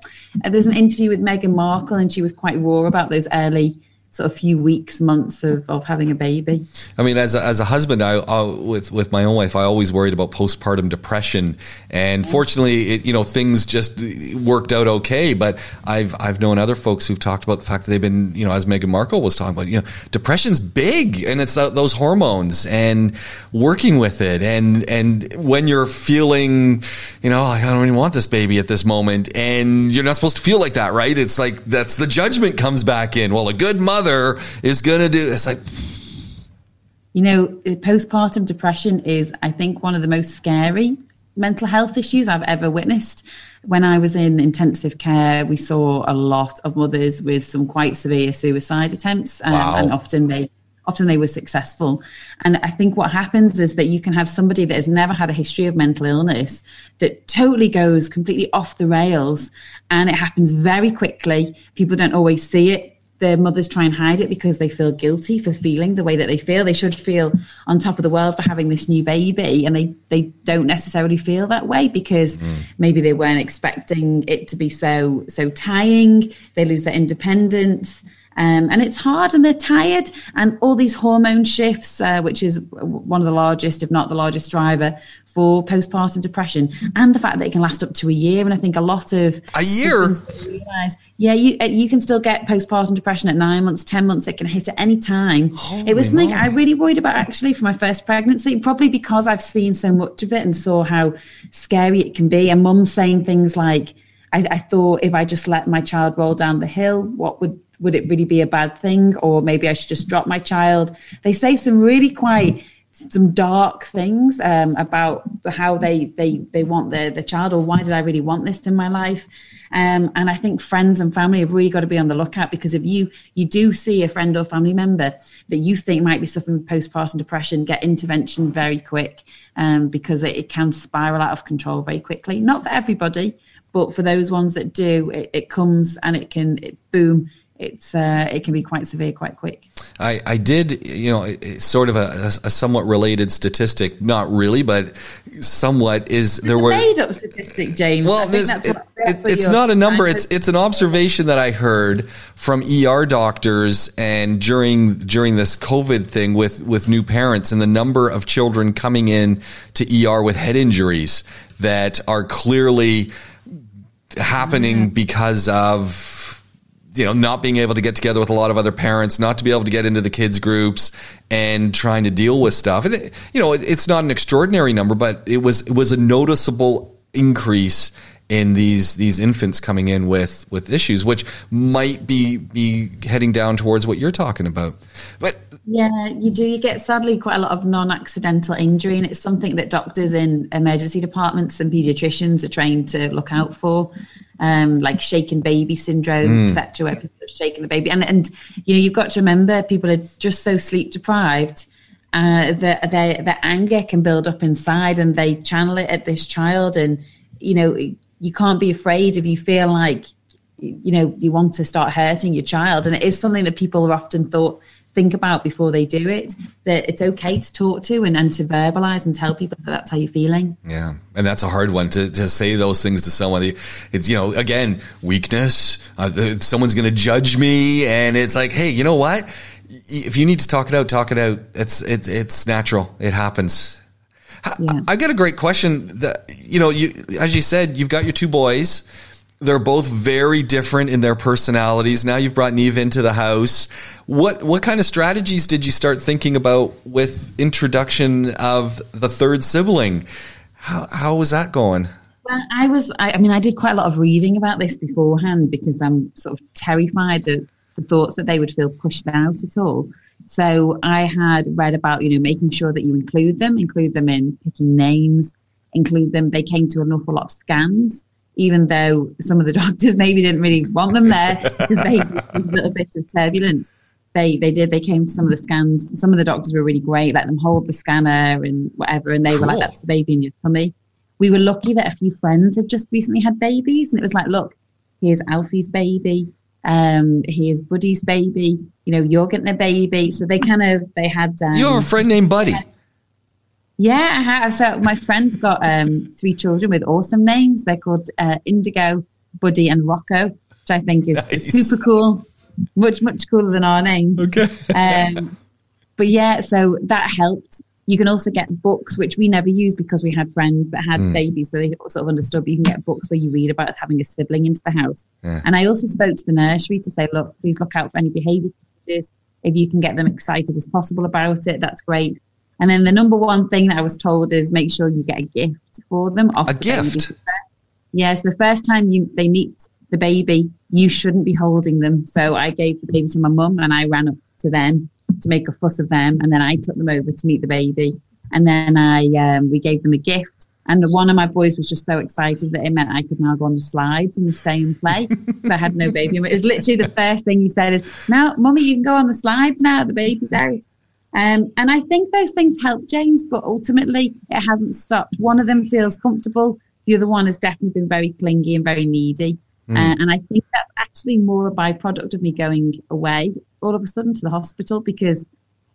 Uh, there's an interview with Meghan Markle, and she was quite raw about those early sort of few weeks, months of, of having a baby. I mean, as a, as a husband, I, I with with my own wife, I always worried about postpartum depression, and fortunately, it, you know, things just worked out okay. But I've I've known other folks who've talked about the fact that they've been, you know, as Meghan Markle was talking about, you know, depression's big, and it's those hormones and working with it, and and when you're feeling, you know, like, I don't even want this baby at this moment, and you're not supposed to feel like that, right? It's like that's the judgment comes back in. Well, a good mother is gonna do. It's like You know, postpartum depression is, I think, one of the most scary mental health issues I've ever witnessed. When I was in intensive care, we saw a lot of mothers with some quite severe suicide attempts, um, Wow. and often they often they were successful. And I think what happens is that you can have somebody that has never had a history of mental illness that totally goes completely off the rails, and it happens very quickly. People don't always see it the mothers try and hide it because they feel guilty for feeling the way that they feel. They should feel on top of the world for having this new baby, and they they don't necessarily feel that way because maybe they weren't expecting it to be so so tying. They lose their independence. Um, and it's hard and they're tired and all these hormone shifts uh, which is one of the largest if not the largest driver for postpartum depression and the fact that it can last up to a year. And i think a lot of A year? realize yeah you uh, you can still get postpartum depression at nine months ten months. It can hit at any time. It was something i really worried about actually for my first pregnancy probably because i've seen so much of it and saw how scary it can be. And mum saying things like I, I thought if i just let my child roll down the hill what would would it really be a bad thing? Or maybe i should just drop my child. They say some really quite some dark things um, about how they they they want their the child or why did I really want this in my life? Um, and I think friends and family have really got to be on the lookout because if you you do see a friend or family member that you think might be suffering postpartum depression get intervention very quick um, because it, it can spiral out of control very quickly. Not for everybody but for those ones that do it, it comes and it can it, boom it's uh, it can be quite severe quite quick I, I did, you know, sort of a, a somewhat related statistic, not really, but somewhat is there were. made up statistic, James. Well, it, it- it's not a number. It's it's an observation that I heard from ER doctors and during during this COVID thing with with new parents and the number of children coming in to ER with head injuries that are clearly happening because of you know not being able to get together with a lot of other parents not to be able to get into the kids groups and trying to deal with stuff. And it, you know it, it's not an extraordinary number but it was it was a noticeable increase in these these infants coming in with with issues which might be be heading down towards what you're talking about but Yeah, you do. You get sadly quite a lot of non-accidental injury, and it's something that doctors in emergency departments and paediatricians are trained to look out for, um, like shaken baby syndrome, etc., where people are shaking the baby. And and you know you've got to remember people are just so sleep deprived. Uh, that their their anger can build up inside, and they channel it at this child. And you know you can't be afraid if you feel like you know you want to start hurting your child, and it is something that people are often thought think about before they do it that it's okay to talk to and, and to verbalize and tell people that that's how you're feeling Yeah, and that's a hard one to, to say those things to someone. It's you know again weakness. Uh, someone's going to judge me, and it's like, hey, you know what? If you need to talk it out, talk it out. It's it's it's natural. It happens. I- Yeah. I got a great question. That you know, you as you said, you've got your two boys. They're both very different in their personalities. Now you've brought Neve into the house. What what kind of strategies did you start thinking about with introduction of the third sibling? How how was that going? well i was I, I mean i did quite a lot of reading about this beforehand because i'm sort of terrified of the thoughts that they would feel pushed out at all so i had read about you know making sure that you include them include them in picking names include them they came to an awful lot of scans even though some of the doctors maybe didn't really want them there because they was a little bit of turbulence. They they did. They came to some of the scans. Some of the doctors were really great. Let them hold the scanner and whatever, and they were like, "That's the baby in your tummy." We were lucky that a few friends had just recently had babies, and it was like, "Look, here's Alfie's baby. Um, here's Buddy's baby. You know, you're getting a baby." So they kind of they had. Um, You have a friend named Buddy. yeah, I have. So my friend's got um, three children with awesome names. They're called uh, Indigo, Buddy, and Rocco, which I think is, Nice. super cool. Much, much cooler than our names. Okay. Um, but yeah, so that helped. You can also get books, which we never used because we had friends that had babies, so they sort of understood. But you can get books where you read about having a sibling into the house. Yeah. And I also spoke to the nursery to say, look, please look out for any behaviour changes. If you can get them excited as possible about it, that's great. And then the number one thing that I was told is make sure you get a gift for them. A the gift? Yes, the first time you they meet the baby, you shouldn't be holding them. So I gave the baby to my mum and I ran up to them to make a fuss of them, and then I took them over to meet the baby, and then I um, we gave them a gift. And one of my boys was just so excited that it meant I could now go on the slides and stay and play. so I had no baby. It was literally the first thing he said is, "Now, mummy, you can go on the slides now. The baby's out." Um, and I think those things help James, but ultimately it hasn't stopped. One of them feels comfortable. The other one has definitely been very clingy and very needy. Mm. Uh, and I think that's actually more a byproduct of me going away all of a sudden to the hospital because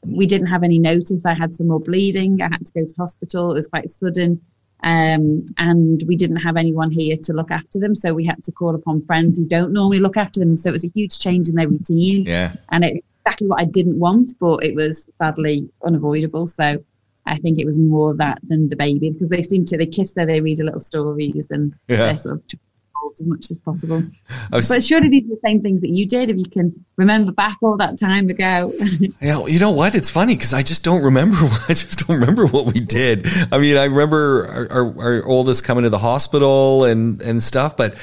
we didn't have any notice. I had some more bleeding. I had to go to hospital. It was quite sudden. Um, and we didn't have anyone here to look after them. So we had to call upon friends who don't normally look after them. So it was a huge change in their routine. Yeah. And it exactly what I didn't want, but it was sadly unavoidable. So I think it was more that than the baby because they seem to, they kiss her, they read a little stories and yeah. they're sort of as much as possible. Was, but surely these are the same things that you did if you can remember back all that time ago. yeah, you know what? It's funny because I just don't remember. I just don't remember what we did. I mean, I remember our, our, our oldest coming to the hospital and and stuff, but.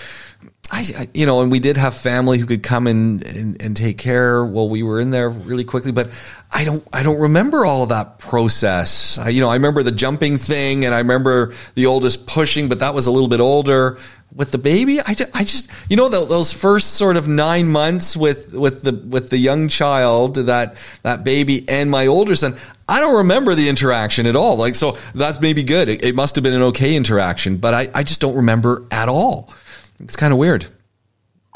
I, you know, and we did have family who could come and, and, and take care while we were in there really quickly, but I don't, I don't remember all of that process. I, you know, I remember the jumping thing and I remember the oldest pushing, but that was a little bit older with the baby. I just, I just you know, the, those first sort of nine months with, with the, with the young child, that, that baby and my older son, I don't remember the interaction at all. Like, so that's maybe good. It, it must have been an okay interaction, but I, I just don't remember at all. It's kind of weird.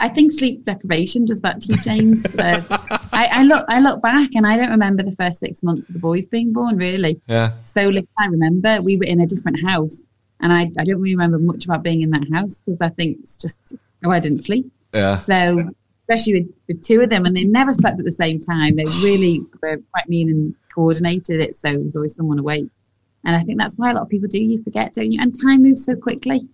I think sleep deprivation does that to you, James. uh, I, I, look, I look back, and I don't remember the first six months of the boys being born. Really, yeah. So, like, I remember we were in a different house, and I, I don't really remember much about being in that house because I think it's just, oh, I didn't sleep. Yeah. So, especially with, with two of them, and they never slept at the same time. They really were quite mean and coordinated it. So, there was always someone awake. And I think that's why a lot of people do. You forget, don't you? And time moves so quickly.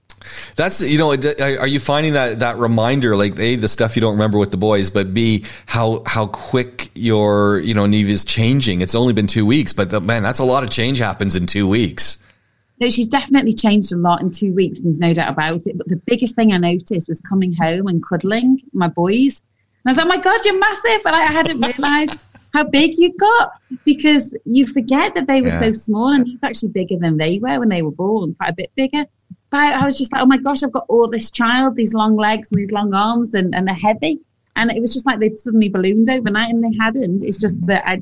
That's you know, are you finding that that reminder, like a the stuff you don't remember with the boys, but b how how quick your you know Neve is changing. It's only been two weeks, but the, man, that's a lot of change happens in two weeks. No, she's definitely changed a lot in two weeks. and There's no doubt about it. But the biggest thing I noticed was coming home and cuddling my boys. And I was like, oh my God, you're massive. But I hadn't realized how big you got because you forget that they were yeah. so small and he's actually bigger than they were when they were born, quite a bit bigger. But I, was just like, oh my gosh, I've got all this child, these long legs and these long arms and, and they're heavy. And it was just like they'd suddenly ballooned overnight and they hadn't. It's just that I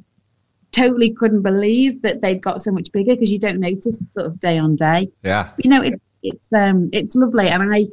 totally couldn't believe that they'd got so much bigger because you don't notice sort of day on day. Yeah. You know, it, it's um it's lovely, and I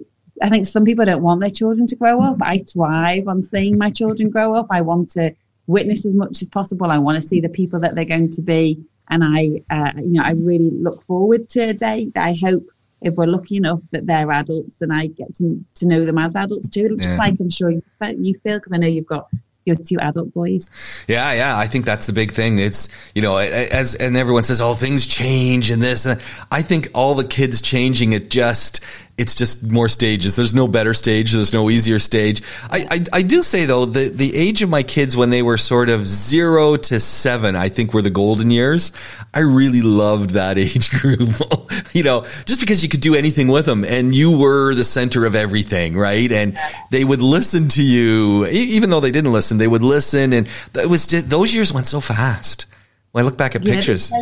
I think some people don't want their children to grow up. I thrive on seeing my children grow up. I want to witness as much as possible. I want to see the people that they're going to be, and I uh, you know I really look forward to a day that I hope if we're lucky enough that they're adults and I get to, to know them as adults too. Just yeah. like I'm sure you, you feel because I know you've got your two adult boys. Yeah, yeah, I think that's the big thing. It's you know, as and everyone says, oh, things change and this. I think all the kids changing it just it's just more stages. There's no better stage. There's no easier stage. I, I, I, do say though, the, the age of my kids when they were sort of zero to seven, I think were the golden years. I really loved that age group, you know, just because you could do anything with them and you were the center of everything, right? And they would listen to you, even though they didn't listen, they would listen. And it was just, those years went so fast. When I look back at yeah, pictures.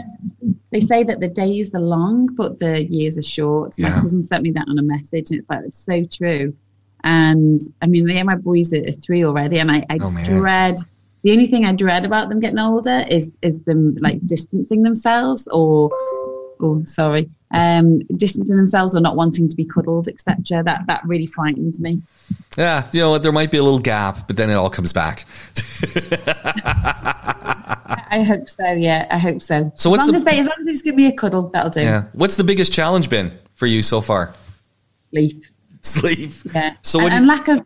They say, that the days are long, but the years are short. Yeah. My cousin sent me that on a message, and it's like, it's so true. And I mean, they my boys are three already, and I, I oh, dread the only thing I dread about them getting older is is them like distancing themselves or oh sorry um distancing themselves or not wanting to be cuddled etc that that really frightens me yeah you know there might be a little gap but then it all comes back I hope so. Yeah, I hope so. So what's as long, the, as, they, as long as they just give me a cuddle, that'll do. Yeah. What's the biggest challenge been for you so far? Sleep. Sleep. Yeah. So and, and you- lack of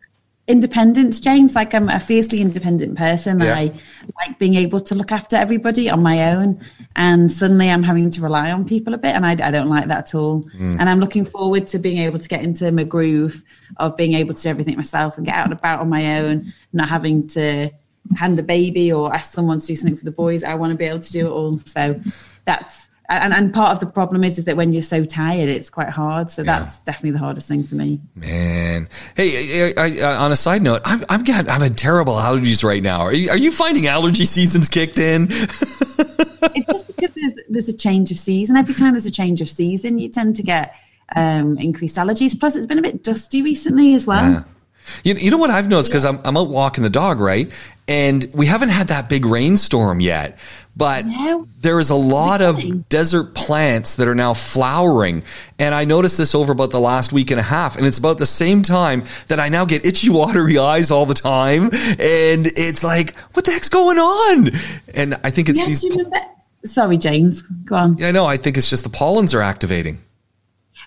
independence, James. Like I'm a fiercely independent person. Yeah. I like being able to look after everybody on my own. And suddenly I'm having to rely on people a bit. And I, I don't like that at all. Mm. And I'm looking forward to being able to get into my groove of being able to do everything myself and get out and about on my own, not having to hand the baby or ask someone to do something for the boys. I want to be able to do it all. So that's and, and part of the problem is is that when you're so tired, it's quite hard. So yeah. that's definitely the hardest thing for me. Man, hey, I, I, on a side note, I'm I'm getting I'm having terrible allergies right now. Are you, are you finding allergy seasons kicked in? it's just because there's there's a change of season. Every time there's a change of season, you tend to get um, increased allergies. Plus, it's been a bit dusty recently as well. Yeah. You, you know what I've noticed because I'm, I'm out walking the dog, right? And we haven't had that big rainstorm yet, but No. there is a lot of desert plants that are now flowering. And I noticed this over about the last week and a half. And it's about the same time that I now get itchy, watery eyes all the time. And it's like, what the heck's going on? And I think it's Yeah, these. remember? Sorry, James. Go on. Yeah, I know. I think it's just the pollens are activating.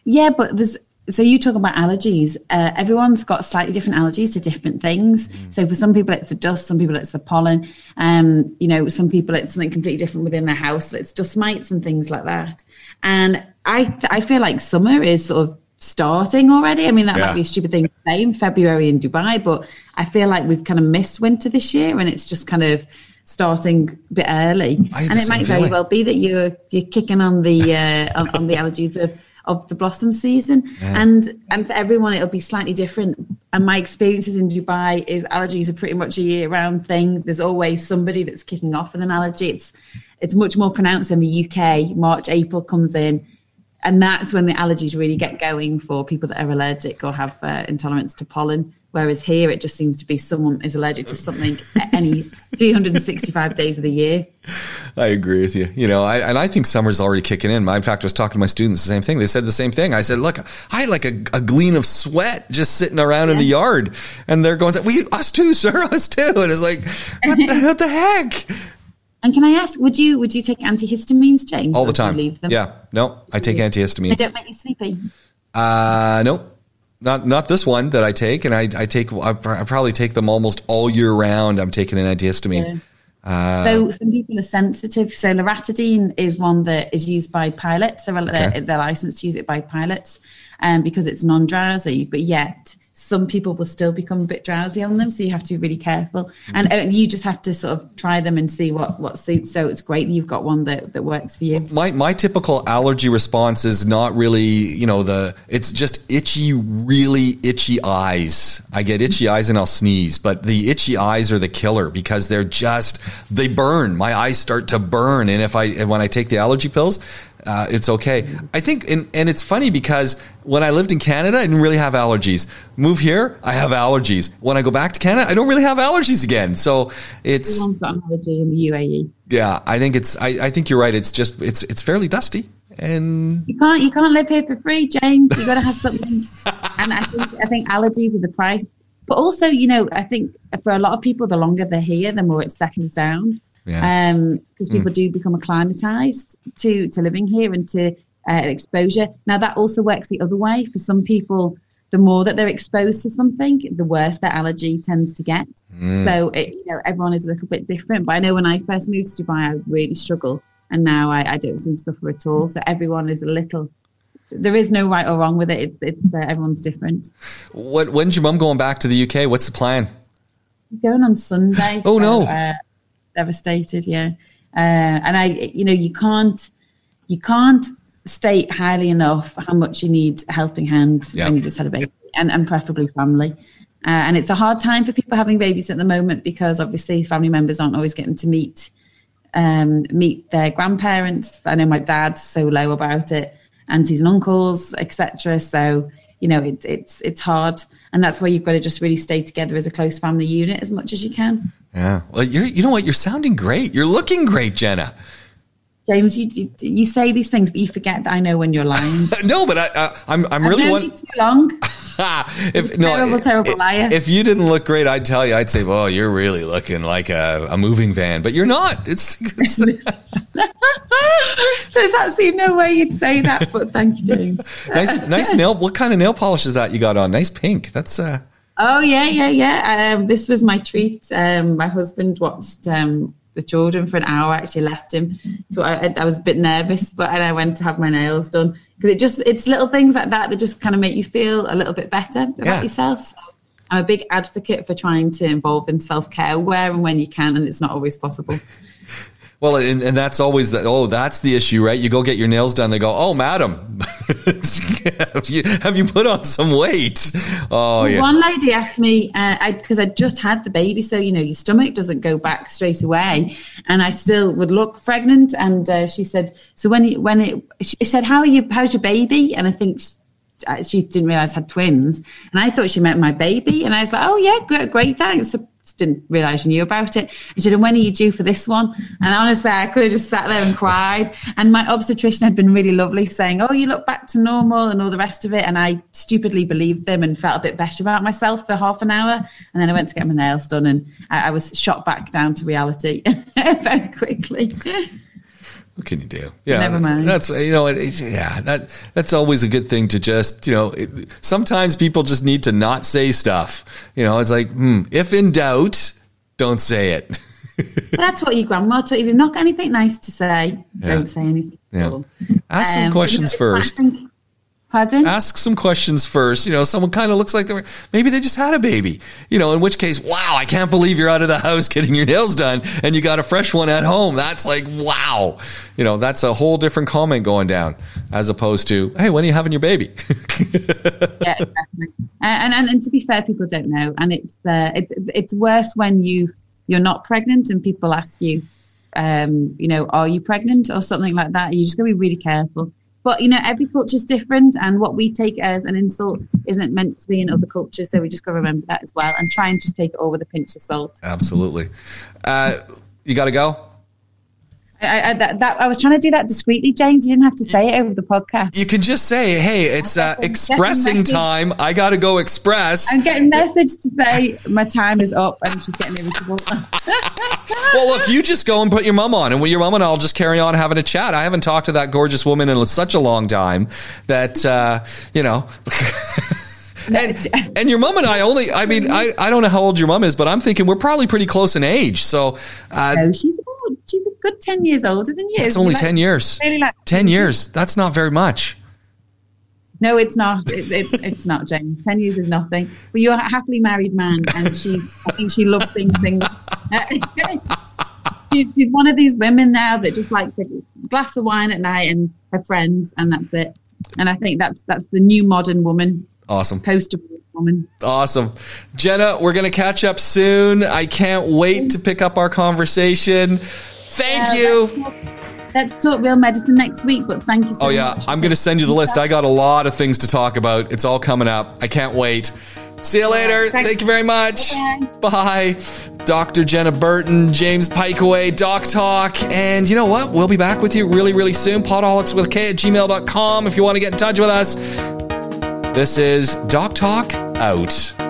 Yeah, but there's so you talk about allergies. Uh, everyone's got slightly different allergies to different things. So for some people it's the dust, some people it's the pollen. Um, you know, some people it's something completely different within their house. It's dust mites and things like that. And I I feel like summer is sort of starting already. I mean, that Yeah. might be a stupid thing to say in February in Dubai, but I feel like we've kind of missed winter this year, and it's just kind of starting a bit early. And it might very feeling. well be that you're you're kicking on the uh, on, on the allergies of of the blossom season. And and for everyone it'll be slightly different. And my experiences in dubai is allergies are pretty much a year round thing. There's always somebody that's kicking off with an allergy. It's it's much more pronounced in the uk march april comes in. And that's when the allergies really get going for people that are allergic or have uh, intolerance to pollen whereas here it just seems to be someone is allergic to something any 365 days of the year I agree with you. You know, I, and I think summer's already kicking in. In fact, I was talking to my students the same thing. They said the same thing. I said, look, I had like a, a glean of sweat just sitting around in the yard, and they're going, "We, us too, sir, us too." And it's like, what the, what the heck? And can I ask, would you would you take antihistamines, James? All the time. Leave them? Yeah, no, I take antihistamines. They don't make you sleepy. Uh, no, not not this one that I take, and I, I take I, I probably take them almost all year round. I'm taking an antihistamine. Uh, so some people are sensitive. So loratadine is one that is used by pilots. They're, Okay. they're, they're licensed to use it by pilots, um, because it's non-drowsy. But yet some people will still become a bit drowsy on them. So you have to be really careful, mm-hmm. and, and you just have to sort of try them and see what what suits. So it's great that you've got one that that works for you. my my typical allergy response is not really you know the it's just itchy really itchy eyes i get itchy eyes and i'll sneeze but the itchy eyes are the killer because they're just they burn my eyes start to burn and if i when i take the allergy pills uh, it's okay. I think, and, and it's funny because when I lived in Canada, I didn't really have allergies. Move here, I have allergies. When I go back to Canada, I don't really have allergies again. So it's, Everyone's got an allergy in the. UAE. yeah, I think it's, I, I think you're right. It's just, it's, it's fairly dusty and You can't you can't live here for free, James. You've got to have something. and I think I think allergies are the price. But also, you know, I think for a lot of people, the longer they're here, the more it settles down. Yeah. Um, because people do become acclimatized to to living here and to uh, exposure. Now that also works the other way. For some people, the more that they're exposed to something, the worse their allergy tends to get. So it, you know, everyone is a little bit different. But I know when I first moved to Dubai, I really struggled, and now I, I don't seem to suffer at all. So everyone is a little. There is no right or wrong with it. it it's uh, everyone's different. What, when's your mum going back to the UK? What's the plan? going on Sunday. Oh, no. Uh, devastated, yeah. Uh, and I, you know, you can't, you can't state highly enough how much you need a helping hand when you just had a baby, and, and preferably family. Uh, and it's a hard time for people having babies at the moment because obviously family members aren't always getting to meet um, meet their grandparents. I know my dad's so low about it, aunties and uncles, etc. So you know it, it's it's hard, and that's why you've got to just really stay together as a close family unit as much as you can. Yeah. Well, you're, you know what? You're sounding great. You're looking great, Jenna. James, you, you you say these things, but you forget that I know when you're lying. No, but I, I, I'm, I'm really one. too long. if no, Terrible, terrible if, liar. If you didn't look great, I'd tell you. I'd say, "Well, you're really looking like a, a moving van," but you're not. It's, it's There's absolutely no way you'd say that, but thank you, James. nice, nice nail. What kind of nail polish is that you got on? Nice pink. That's uh, Oh yeah, yeah, yeah. Um, this was my treat. Um, my husband watched um, the children for an hour. I actually left him, so I, I was a bit nervous, but and I went to have my nails done because it just it's little things like that that just kind of make you feel a little bit better about Yeah. yourself. So I'm a big advocate for trying to involve in self care where and when you can, and it's not always possible. Well, and, and that's always the, oh, that's the issue, right? You go get your nails done. They go, oh, madam, have, you, have you put on some weight? Oh, yeah. One lady asked me, because uh, I, I just had the baby, so, you know, your stomach doesn't go back straight away. And I still would look pregnant. And uh, she said, so when, it, when it, she said, how are you, how's your baby? And I think she, uh, she didn't realize I had twins. And I thought she meant my baby. And I was like, oh, yeah, great, great thanks. Didn't realize you knew about it. And she said, when are you due for this one? And honestly, I could have just sat there and cried. And my obstetrician had been really lovely saying, oh, you look back to normal and all the rest of it. And I stupidly believed them and felt a bit better about myself for half an hour. And then I went to get my nails done and I, I was shot back down to reality very quickly. What can you do? Yeah, never mind. That's you know, it, yeah, that that's always a good thing to just you know. It, sometimes people just need to not say stuff. You know, it's like hmm, if in doubt, don't say it. that's what your grandma taught you. If you've not got anything nice to say, yeah. don't say anything. Yeah. Ask some um, questions first. Pardon? Ask some questions first. You know, someone kind of looks like they were, maybe they just had a baby. You know, in which case, wow, I can't believe you're out of the house getting your nails done and you got a fresh one at home. That's like, wow. You know, that's a whole different comment going down as opposed to, hey, when are you having your baby? yeah, exactly. And, and, and to be fair, people don't know. And it's, uh, it's, it's worse when you, you're not pregnant and people ask you, um, you know, are you pregnant or something like that? You just got to be really careful but you know, every culture is different, and what we take as an insult isn't meant to be in other cultures. So we just got to remember that as well, and try and just take it all with a pinch of salt. Absolutely. Uh, you got to go. I, I, that, that, I was trying to do that discreetly, James. You didn't have to say it over the podcast. You can just say, "Hey, it's uh, expressing time. I got to go express." I'm getting message to say my time is up, and she's getting irritable. well, look, you just go and put your mom on, and with your mom and I'll just carry on having a chat. I haven't talked to that gorgeous woman in such a long time that uh, you know. and and your mom and I only I mean I, I don't know how old your mom is, but I'm thinking we're probably pretty close in age. So uh, no, she's she's a good 10 years older than you. It's only like, 10 years. Really like 10 mm-hmm. years. That's not very much. No, it's not. It, it's it's not, James. Ten years is nothing. But you're a happily married man, and she, I think she loves things. things. she's, she's one of these women now that just likes a glass of wine at night and her friends, and that's it. And I think that's that's the new modern woman. Awesome. Poster woman. Awesome. Jenna, we're going to catch up soon. I can't wait to pick up our conversation. Thank uh, you. Let's talk real medicine next week, but thank you so Oh, yeah. much. I'm going to send you the list. I got a lot of things to talk about. It's all coming up. I can't wait. See you later. Yeah, Thank you very much. Bye. Dr. Jenna Burton, James Piecowye, Doc Talk. And you know what? We'll be back with you really, really soon. Podaholics with K at gmail.com if you want to get in touch with us. This is Doc Talk out.